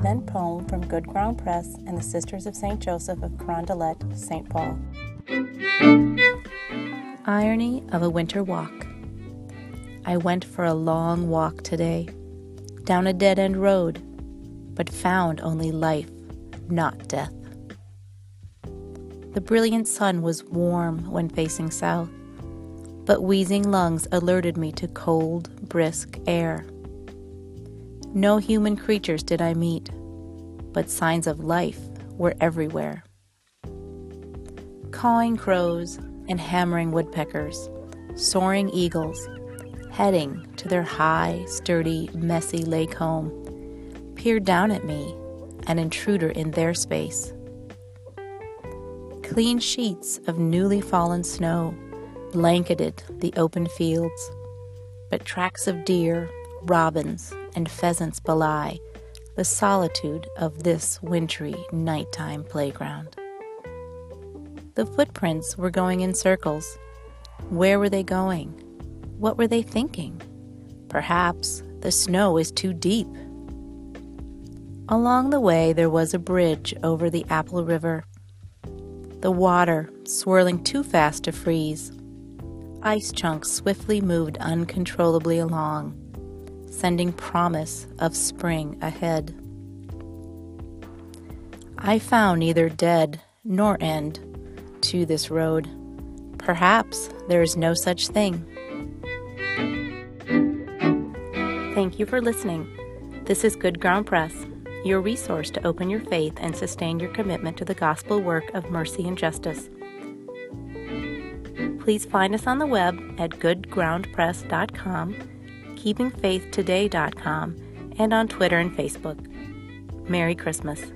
meant poem from Good Ground Press and the Sisters of St. Joseph of Carondelet, St. Paul. Irony of a Winter Walk. I went for a long walk today, down a dead end road, but found only life, not death. The brilliant sun was warm when facing south, but wheezing lungs alerted me to cold, brisk air. No human creatures did I meet, but signs of life were everywhere. Cawing crows and hammering woodpeckers, soaring eagles, heading to their high, sturdy, messy lake home, peered down at me, an intruder in their space. Clean sheets of newly fallen snow blanketed the open fields, but tracks of deer, robins, and pheasants belie the solitude of this wintry nighttime playground. The footprints were going in circles. Where were they going? What were they thinking? Perhaps the snow is too deep. Along the way, there was a bridge over the Apple River. The water swirling too fast to freeze. Ice chunks swiftly moved uncontrollably along sending promise of spring ahead. I found neither dead nor end to this road. Perhaps there is no such thing. Thank you for listening. This is Good Ground Press, your resource to open your faith and sustain your commitment to the gospel work of mercy and justice. Please find us on the web at goodgroundpress.com keepingfaithtoday.com, and on Twitter and Facebook. Merry Christmas.